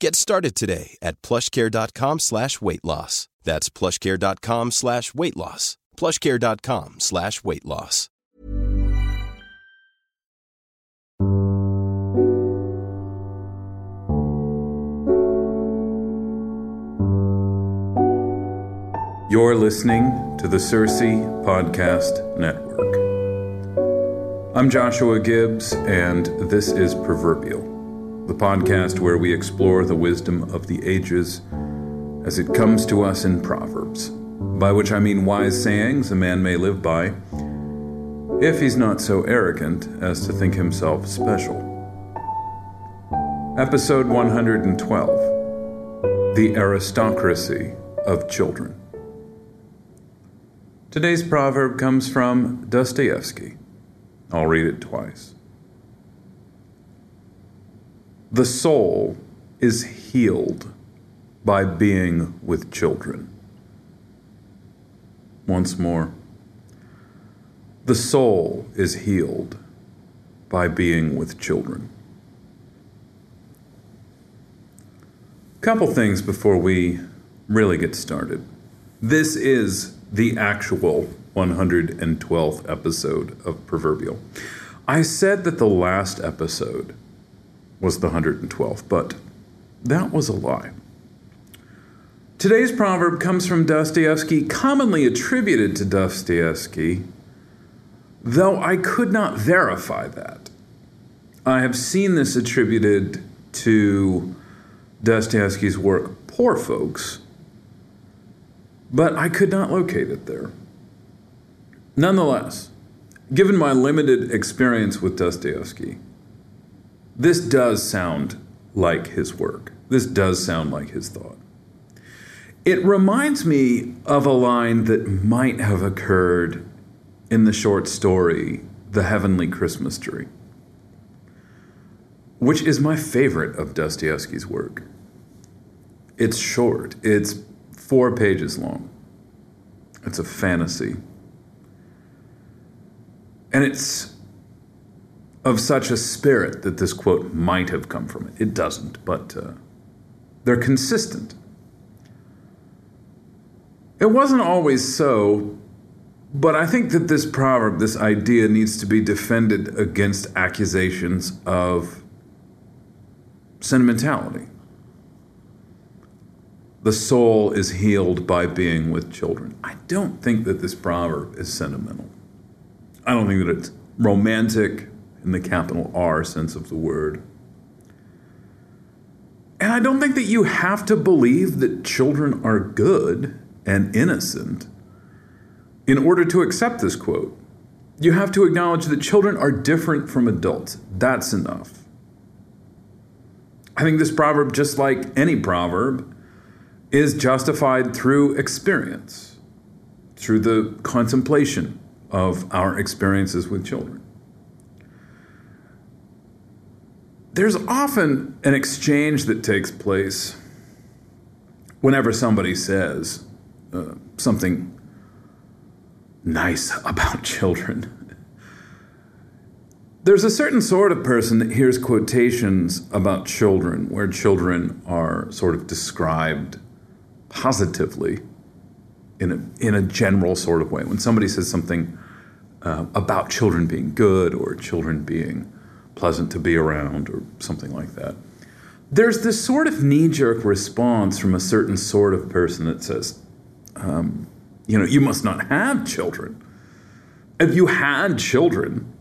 Get started today at plushcare.com slash weight loss. That's plushcare.com slash weight loss. plushcare.com slash weight loss. You're listening to the Circe Podcast Network. I'm Joshua Gibbs, and this is Proverbial, the podcast where we explore the wisdom of the ages as it comes to us in Proverbs, by which I mean wise sayings a man may live by, if he's not so arrogant as to think himself special. Episode 112 The Aristocracy of Children. Today's proverb comes from Dostoevsky. I'll read it twice. The soul is healed by being with children. Once more. The soul is healed by being with children. Couple things before we really get started. This is the actual 112th episode of Proverbial. I said that the last episode was the 112th, but that was a lie. Today's proverb comes from Dostoevsky, commonly attributed to Dostoevsky, though I could not verify that. I have seen this attributed to Dostoevsky's work, Poor Folks, but I could not locate it there. Nonetheless, given my limited experience with Dostoevsky, this does sound like his work. This does sound like his thought. It reminds me of a line that might have occurred in the short story, The Heavenly Christmas Tree, which is my favorite of Dostoevsky's work. It's short, it's four pages long. It's a fantasy. And it's of such a spirit that this quote might have come from it. It doesn't, but uh, they're consistent. It wasn't always so, but I think that this proverb, this idea, needs to be defended against accusations of sentimentality. The soul is healed by being with children. I don't think that this proverb is sentimental. I don't think that it's romantic in the capital R sense of the word. And I don't think that you have to believe that children are good and innocent in order to accept this quote. You have to acknowledge that children are different from adults. That's enough. I think this proverb, just like any proverb, is justified through experience, through the contemplation of our experiences with children. There's often an exchange that takes place whenever somebody says uh, something nice about children. there's a certain sort of person that hears quotations about children where children are sort of described positively in a, in a general sort of way. When somebody says something uh, about children being good or children being pleasant to be around or something like that, there's this sort of knee jerk response from a certain sort of person that says, um, you know, you must not have children. If you had children,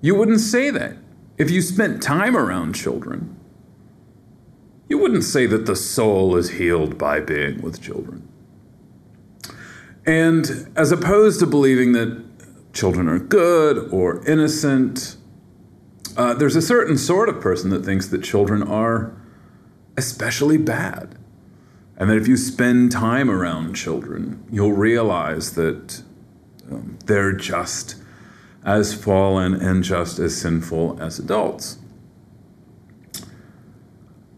you wouldn't say that. If you spent time around children, you wouldn't say that the soul is healed by being with children. And as opposed to believing that children are good or innocent, uh, there's a certain sort of person that thinks that children are especially bad. And that if you spend time around children, you'll realize that um, they're just as fallen and just as sinful as adults.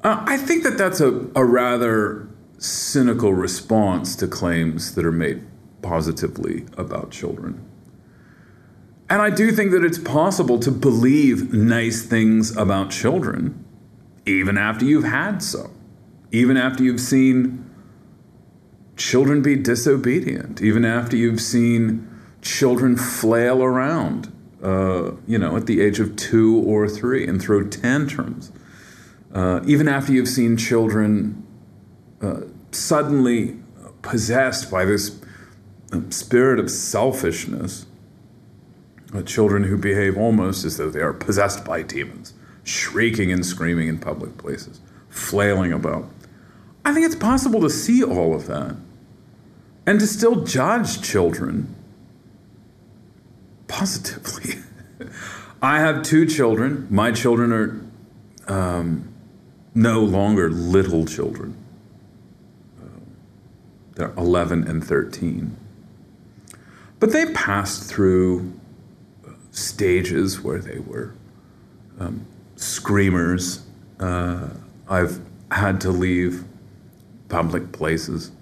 Uh, I think that that's a, a rather cynical response to claims that are made positively about children. And I do think that it's possible to believe nice things about children even after you've had so, even after you've seen children be disobedient, even after you've seen children flail around, uh, you know, at the age of two or three and throw tantrums. Uh, even after you've seen children uh, suddenly possessed by this um, spirit of selfishness, uh, children who behave almost as though they are possessed by demons, shrieking and screaming in public places, flailing about. I think it's possible to see all of that and to still judge children positively. I have two children. My children are um, no longer little children. They're 11 and 13. But they passed through stages where they were um, screamers. Uh, I've had to leave public places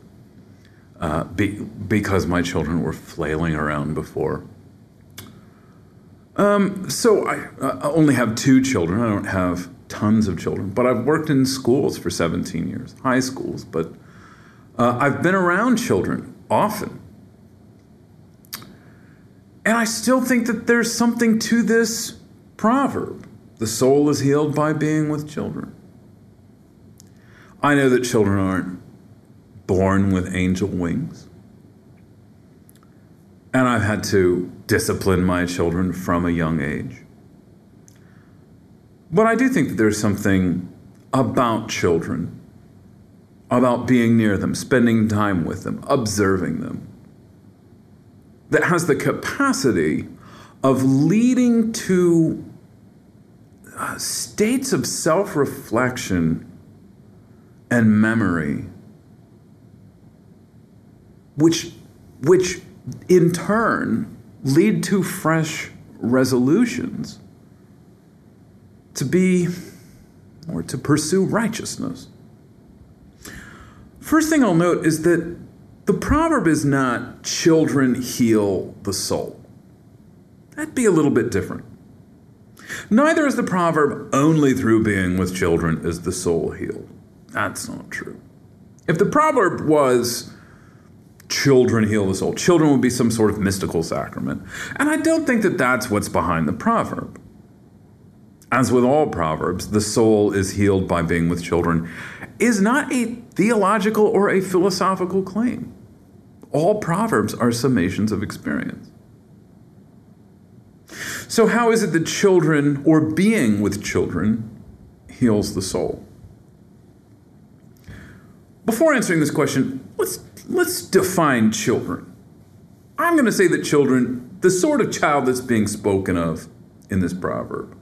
uh, be, because my children were flailing around before. Um, so I, I, only have two children. I don't have tons of children, but I've worked in schools for 17 years, high schools. But uh, I've been around children often. And I still think that there's something to this proverb the soul is healed by being with children. I know that children aren't born with angel wings. And I've had to discipline my children from a young age. But I do think that there's something about children, about being near them, spending time with them, observing them, that has the capacity of leading to uh, states of self reflection and memory, which, which in turn lead to fresh resolutions to be or to pursue righteousness. First thing I'll note is that the proverb is not children heal the soul. That'd be a little bit different. Neither is the proverb only through being with children is the soul healed. That's not true. If the proverb was children heal the soul. Children would be some sort of mystical sacrament. And I don't think that that's what's behind the proverb. As with all proverbs, the soul is healed by being with children is not a theological or a philosophical claim. All proverbs are summations of experience. So, how is it that children or being with children heals the soul? Before answering this question, let's let's define children. I'm going to say that children, the sort of child that's being spoken of in this proverb,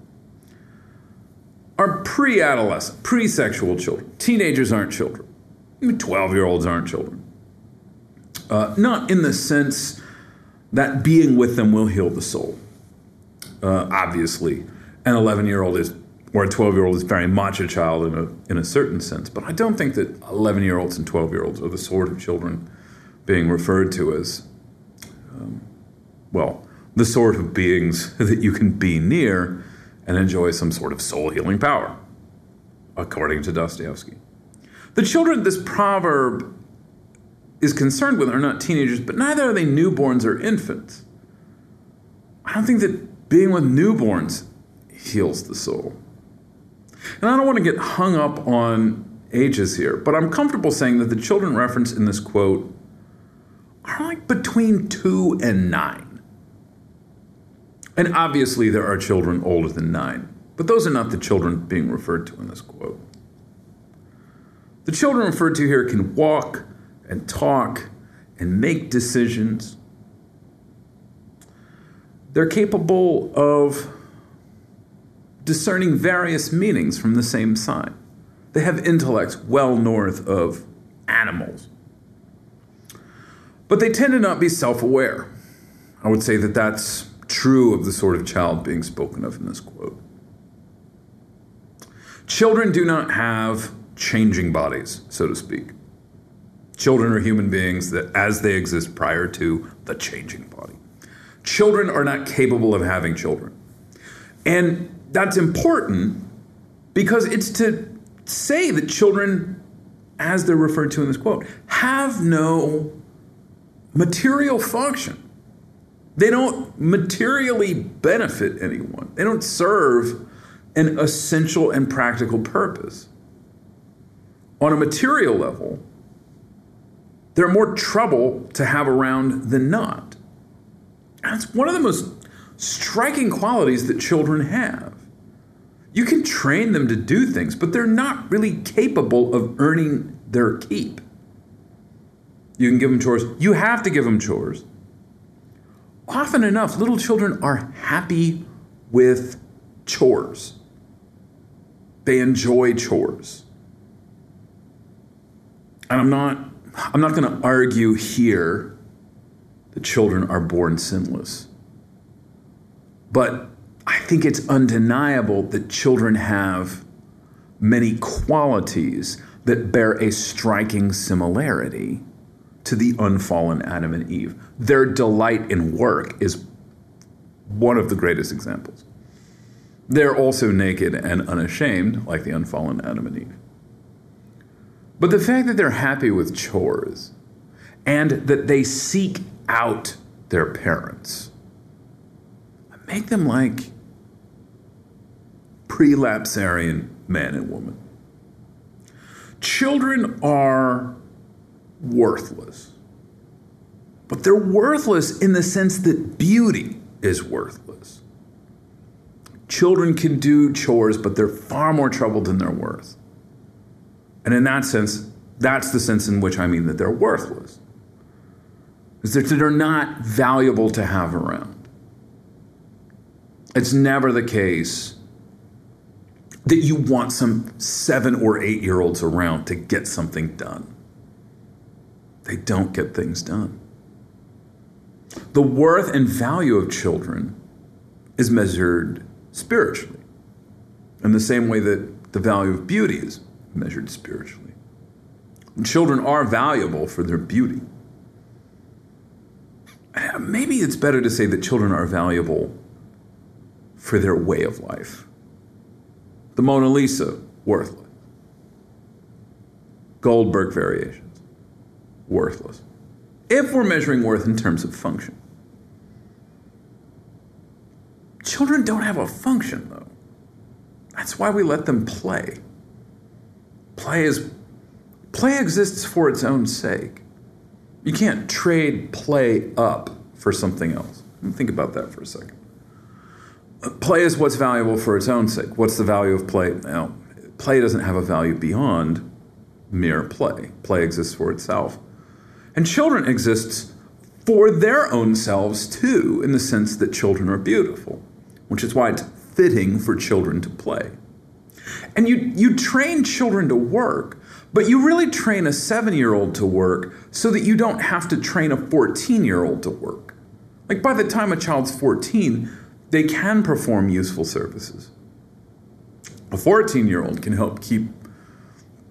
are pre adolescent, pre sexual children. Teenagers aren't children. 12 year olds aren't children. Uh, not in the sense that being with them will heal the soul. Uh, obviously, an 11 year old is or a 12 year old is very much a child in a, in a certain sense. But I don't think that 11 year olds and 12 year olds are the sort of children being referred to as, um, well, the sort of beings that you can be near and enjoy some sort of soul healing power, according to Dostoevsky. The children this proverb is concerned with are not teenagers, but neither are they newborns or infants. I don't think that being with newborns heals the soul. And I don't want to get hung up on ages here, but I'm comfortable saying that the children referenced in this quote are like between two and nine. And obviously, there are children older than nine, but those are not the children being referred to in this quote. The children referred to here can walk and talk and make decisions. They're capable of discerning various meanings from the same sign. They have intellects well north of animals. But they tend to not be self aware. I would say that that's true of the sort of child being spoken of in this quote. Children do not have changing bodies, so to speak. Children are human beings that as they exist prior to the changing body. Children are not capable of having children. And that's important because it's to say that children, as they're referred to in this quote, have no material function. They don't materially benefit anyone, they don't serve an essential and practical purpose. On a material level, they're more trouble to have around than not. That's one of the most striking qualities that children have. You can train them to do things, but they're not really capable of earning their keep. You can give them chores. You have to give them chores. Often enough, little children are happy with chores. They enjoy chores. And I'm not I'm not going to argue here that children are born sinless. But I think it's undeniable that children have many qualities that bear a striking similarity to the unfallen Adam and Eve. Their delight in work is one of the greatest examples. They're also naked and unashamed, like the unfallen Adam and Eve. But the fact that they're happy with chores and that they seek out their parents make them like prelapsarian man and woman. Children are worthless, but they're worthless in the sense that beauty is worthless. Children can do chores, but they're far more trouble than they're worth. And in that sense, that's the sense in which I mean that they're worthless. Is that they're not valuable to have around. It's never the case that you want some seven or eight year olds around to get something done. They don't get things done. The worth and value of children is measured spiritually, in the same way that the value of beauty is measured spiritually. And children are valuable for their beauty. Uh, maybe it's better to say that children are valuable for their way of life. The Mona Lisa, worthless. Goldberg variations, worthless. If we're measuring worth in terms of function. Children don't have a function, though. That's why we let them play. Play is play exists for its own sake. You can't trade play up for something else. Think about that for a second play is what's valuable for its own sake. What's the value of play? Now, play doesn't have a value beyond mere play. Play exists for itself. And children exists for their own selves too, in the sense that children are beautiful, which is why it's fitting for children to play. And you, you train children to work, but you really train a seven year old to work so that you don't have to train a 14 year old to work. Like by the time a child's 14, they can perform useful services. A 14 year old can help keep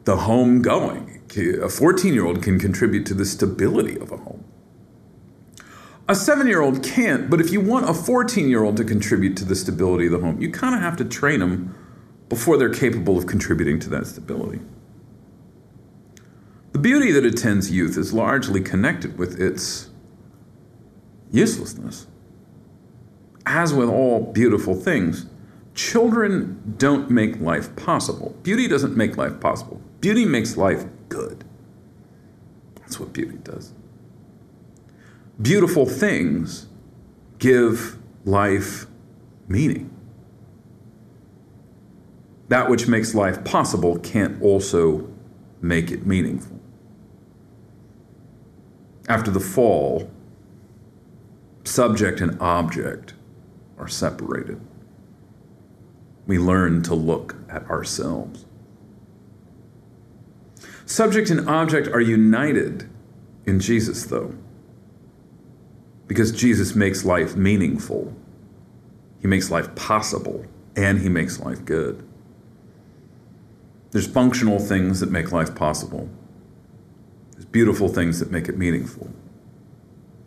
the home going. A 14 year old can contribute to the stability of a home. A seven year old can't, but if you want a 14 year old to contribute to the stability of the home, you kind of have to train them before they're capable of contributing to that stability. The beauty that attends youth is largely connected with its uselessness. As with all beautiful things, children don't make life possible. Beauty doesn't make life possible, beauty makes life good. That's what beauty does. Beautiful things give life meaning. That which makes life possible can't also make it meaningful. After the fall, subject and object are separated. We learn to look at ourselves. Subject and object are united in Jesus, though, because Jesus makes life meaningful. He makes life possible, and He makes life good. There's functional things that make life possible, There's beautiful things that make it meaningful.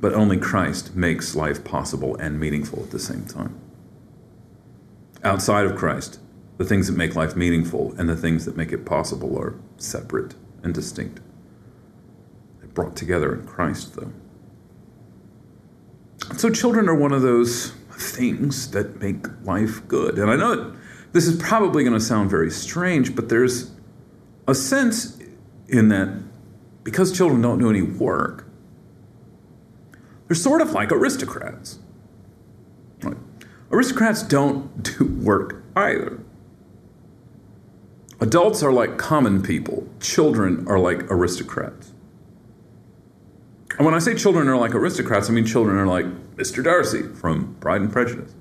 But only Christ makes life possible and meaningful at the same time. Outside of Christ, the things that make life meaningful and the things that make it possible are separate and distinct. They're brought together in Christ, though. So, children are one of those things that make life good. And I know this is probably going to sound very strange, but there's a sense in that because children don't do any work, they're sort of like aristocrats. Aristocrats don't do work either. Adults are like common people, children are like aristocrats. And when I say children are like aristocrats, I mean children are like Mr. Darcy from Pride and Prejudice.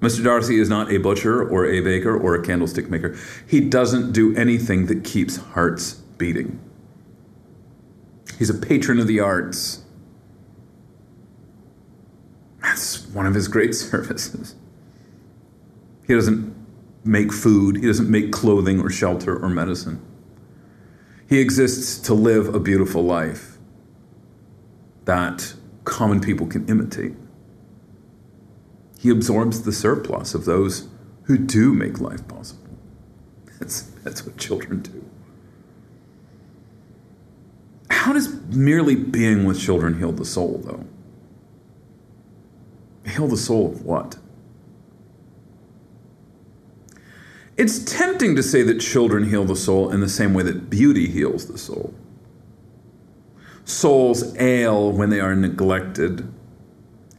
Mr. Darcy is not a butcher or a baker or a candlestick maker. He doesn't do anything that keeps hearts beating. He's a patron of the arts. That's one of his great services. He doesn't make food, he doesn't make clothing or shelter or medicine. He exists to live a beautiful life that common people can imitate. He absorbs the surplus of those who do make life possible. That's, that's what children do. How does merely being with children heal the soul, though? Heal the soul of what? It's tempting to say that children heal the soul in the same way that beauty heals the soul. Souls ail when they are neglected.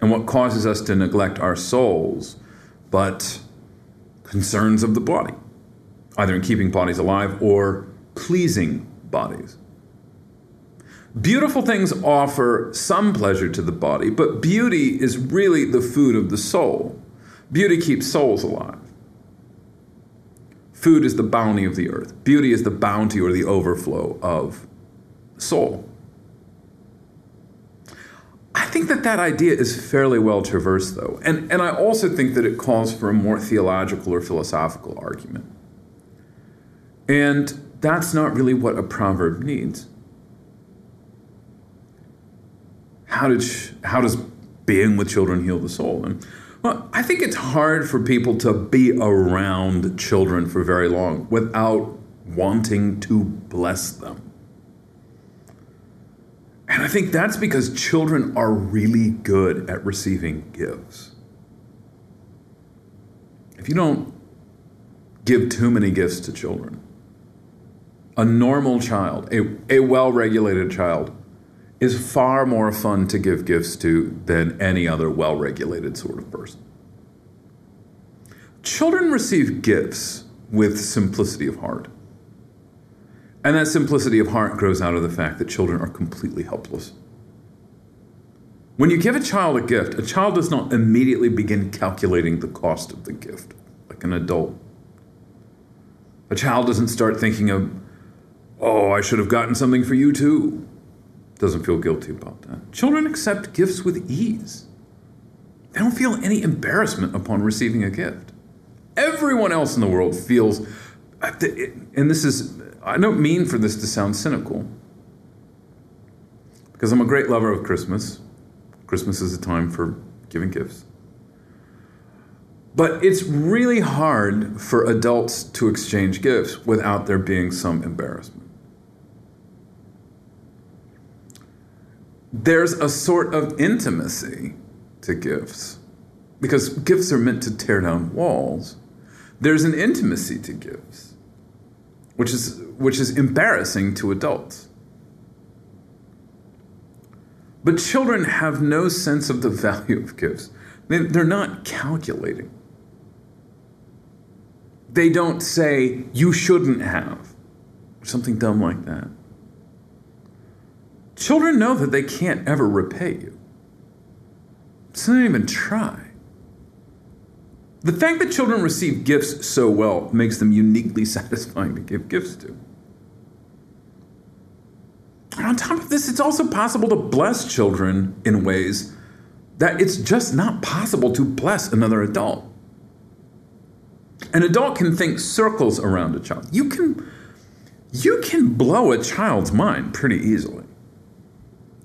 And what causes us to neglect our souls but concerns of the body, either in keeping bodies alive or pleasing bodies. Beautiful things offer some pleasure to the body, but beauty is really the food of the soul. Beauty keeps souls alive. Food is the bounty of the earth. Beauty is the bounty or the overflow of soul. I think that that idea is fairly well traversed, though. And, and I also think that it calls for a more theological or philosophical argument. And that's not really what a proverb needs. how did how does being with children heal the soul? And well, I think it's hard for people to be around children for very long without wanting to bless them. And I think that's because children are really good at receiving gifts. If you don't give too many gifts to children, a normal child, a, a well regulated child, is far more fun to give gifts to than any other well regulated sort of person. Children receive gifts with simplicity of heart. And that simplicity of heart grows out of the fact that children are completely helpless. When you give a child a gift, a child does not immediately begin calculating the cost of the gift like an adult. A child doesn't start thinking of, oh, I should have gotten something for you too doesn't feel guilty about that. Children accept gifts with ease. They don't feel any embarrassment upon receiving a gift. Everyone else in the world feels, uh, and this is, I don't mean for this to sound cynical, because I'm a great lover of Christmas, Christmas is a time for giving gifts. But it's really hard for adults to exchange gifts without there being some embarrassment. There's a sort of intimacy to gifts because gifts are meant to tear down walls. There's an intimacy to gifts, which is, which is embarrassing to adults. But children have no sense of the value of gifts. They're not calculating. They don't say, you shouldn't have, or something dumb like that. Children know that they can't ever repay you. So they don't even try. The fact that children receive gifts so well makes them uniquely satisfying to give gifts to. And on top of this, it's also possible to bless children in ways that it's just not possible to bless another adult. An adult can think circles around a child. You can, you can blow a child's mind pretty easily.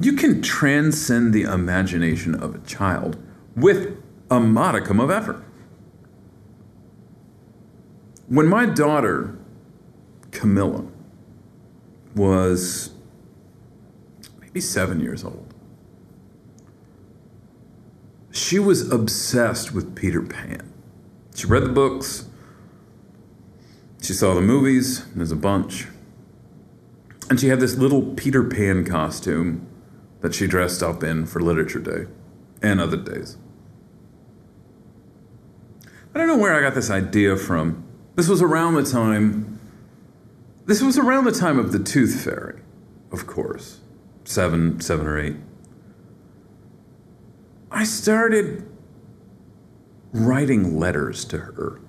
You can transcend the imagination of a child with a modicum of effort. When my daughter, Camilla, was maybe seven years old, she was obsessed with Peter Pan. She read the books, she saw the movies, there's a bunch. And she had this little Peter Pan costume that she dressed up in for Literature Day and other days. I don't know where I got this idea from. This was around the time. This was around the time of the Tooth Fairy, of course, seven, seven or eight. I started writing letters to her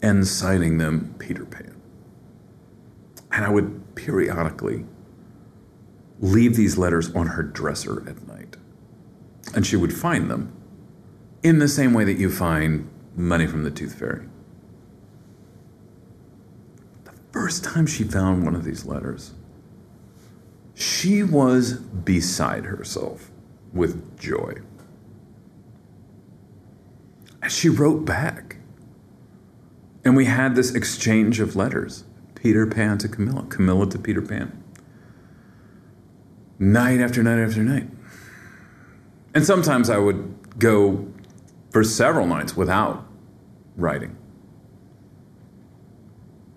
and signing them Peter Pan. And I would periodically leave these letters on her dresser at night. And she would find them in the same way that you find money from the Tooth Fairy. The first time she found one of these letters, she was beside herself with joy. And she wrote back. And we had this exchange of letters Peter Pan to Camilla, Camilla to Peter Pan. Night after night after night. And sometimes I would go for several nights without writing.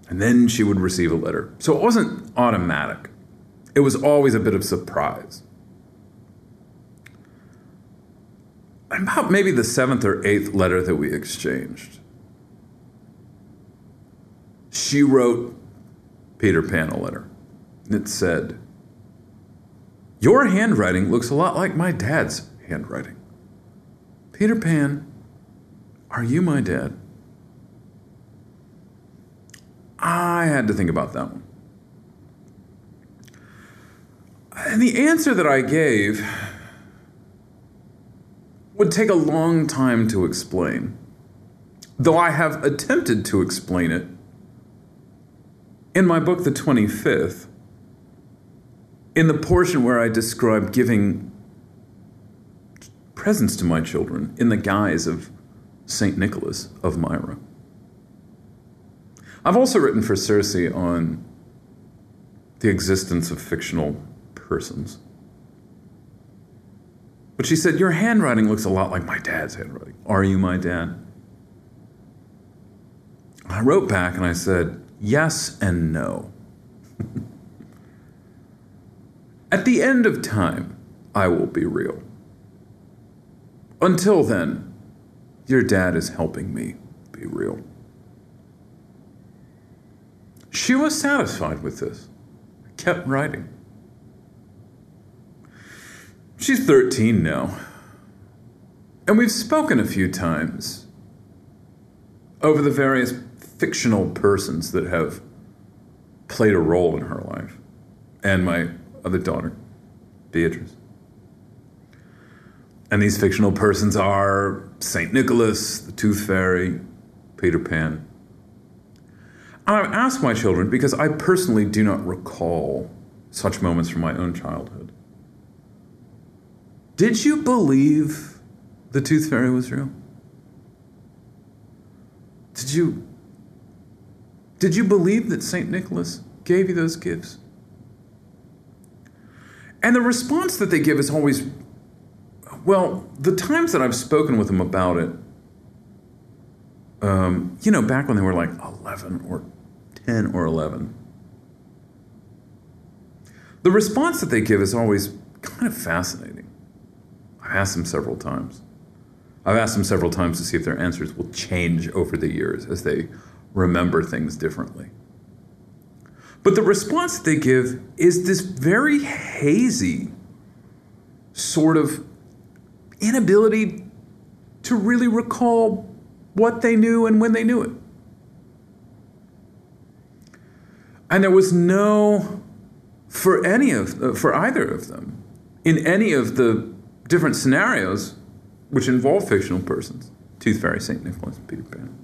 And then she would receive a letter. So it wasn't automatic, it was always a bit of surprise. About maybe the seventh or eighth letter that we exchanged, she wrote Peter Pan a letter. It said, Your handwriting looks a lot like my dad's handwriting. Peter Pan, are you my dad? I had to think about that one. And the answer that I gave would take a long time to explain, though I have attempted to explain it in my book, The 25th, in the portion where I describe giving presents to my children in the guise of St. Nicholas of Myra. I've also written for Circe on the existence of fictional persons. But she said, Your handwriting looks a lot like my dad's handwriting. Are you my dad? I wrote back and I said, Yes and no. At the end of time, I will be real. Until then, your dad is helping me be real. She was satisfied with this, kept writing. She's 13 now. And we've spoken a few times over the various fictional persons that have played a role in her life, and my other daughter, Beatrice. And these fictional persons are St. Nicholas, the Tooth Fairy, Peter Pan. And I've my children because I personally do not recall such moments from my own childhood. Did you believe the tooth fairy was real? Did you did you believe that St. Nicholas gave you those gifts? And the response that they give is always well, the times that I've spoken with them about it, um, you know, back when they were like 11 or 10 or 11, the response that they give is always kind of fascinating. I've asked them several times. I've asked them several times to see if their answers will change over the years as they remember things differently. But the response that they give is this very hazy sort of inability to really recall what they knew and when they knew it. And there was no, for any of, uh, for either of them, in any of the different scenarios which involve fictional persons, Tooth Fairy, St. Nicholas, Peter Pan,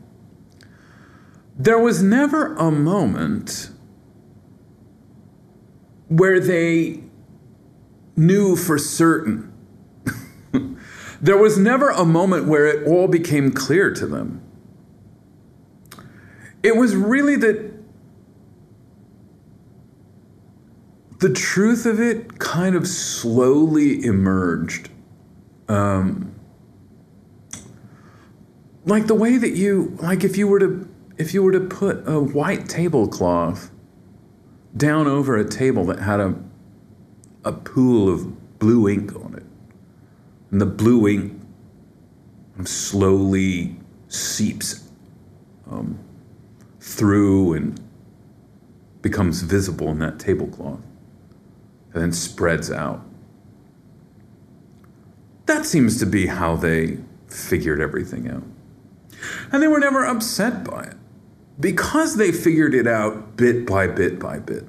there was never a moment where they knew for certain there was never a moment where it all became clear to them. It was really that the truth of it kind of slowly emerged. Um, like the way that you, like if you were to, if you were to put a white tablecloth down over a table that had a, a pool of blue ink on it and the blue ink slowly seeps um, through and becomes visible in that tablecloth and then spreads out. That seems to be how they figured everything out. And they were never upset by it because they figured it out bit by bit by bit.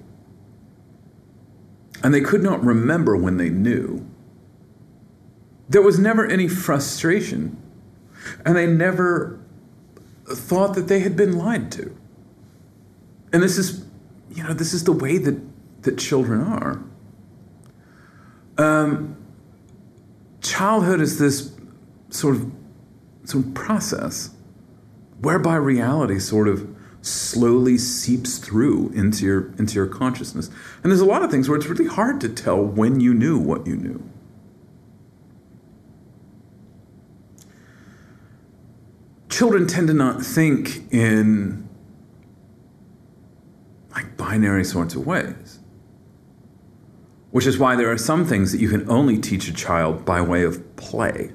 And they could not remember when they knew there was never any frustration, and they never thought that they had been lied to. And this is, you know, this is the way that, that children are. Um, childhood is this sort of, sort of process whereby reality sort of slowly seeps through into your into your consciousness. And there's a lot of things where it's really hard to tell when you knew what you knew. children tend to not think in like binary sorts of ways. Which is why there are some things that you can only teach a child by way of play.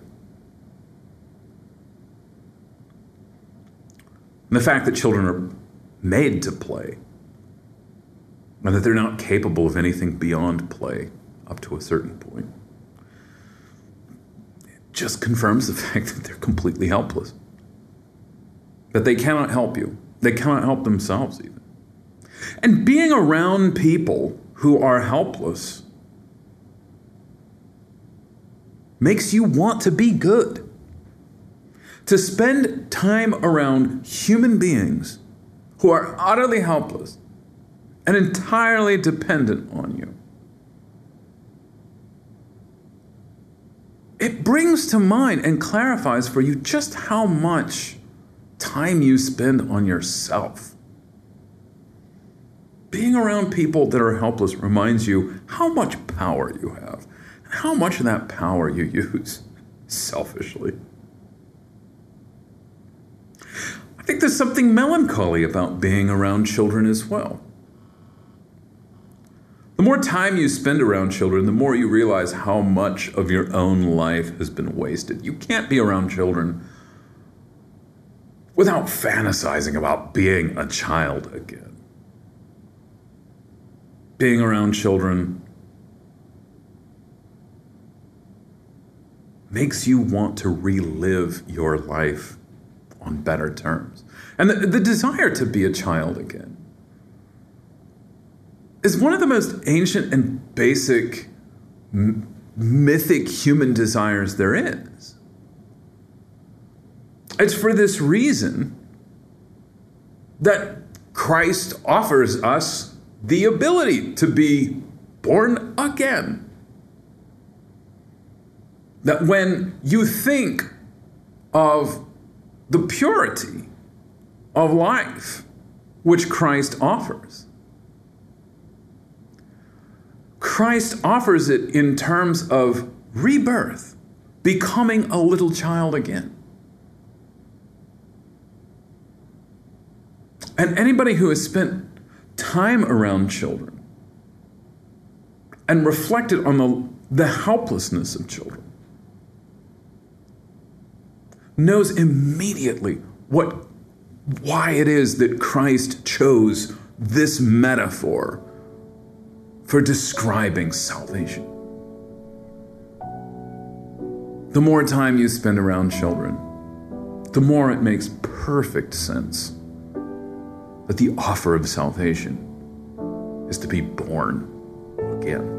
And the fact that children are made to play, and that they're not capable of anything beyond play up to a certain point, just confirms the fact that they're completely helpless that they cannot help you. They cannot help themselves, even. And being around people who are helpless makes you want to be good. To spend time around human beings who are utterly helpless and entirely dependent on you. It brings to mind and clarifies for you just how much time you spend on yourself. Being around people that are helpless reminds you how much power you have how much of that power you use selfishly. I think there's something melancholy about being around children as well. The more time you spend around children, the more you realize how much of your own life has been wasted. You can't be around children without fantasizing about being a child again. Being around children makes you want to relive your life on better terms. And the, the desire to be a child again is one of the most ancient and basic m- mythic human desires there is. It's for this reason that Christ offers us the ability to be born again. That when you think of the purity of life which Christ offers, Christ offers it in terms of rebirth, becoming a little child again. And anybody who has spent time around children and reflected on the, the helplessness of children knows immediately what why it is that Christ chose this metaphor for describing salvation. The more time you spend around children, the more it makes perfect sense that the offer of salvation is to be born again.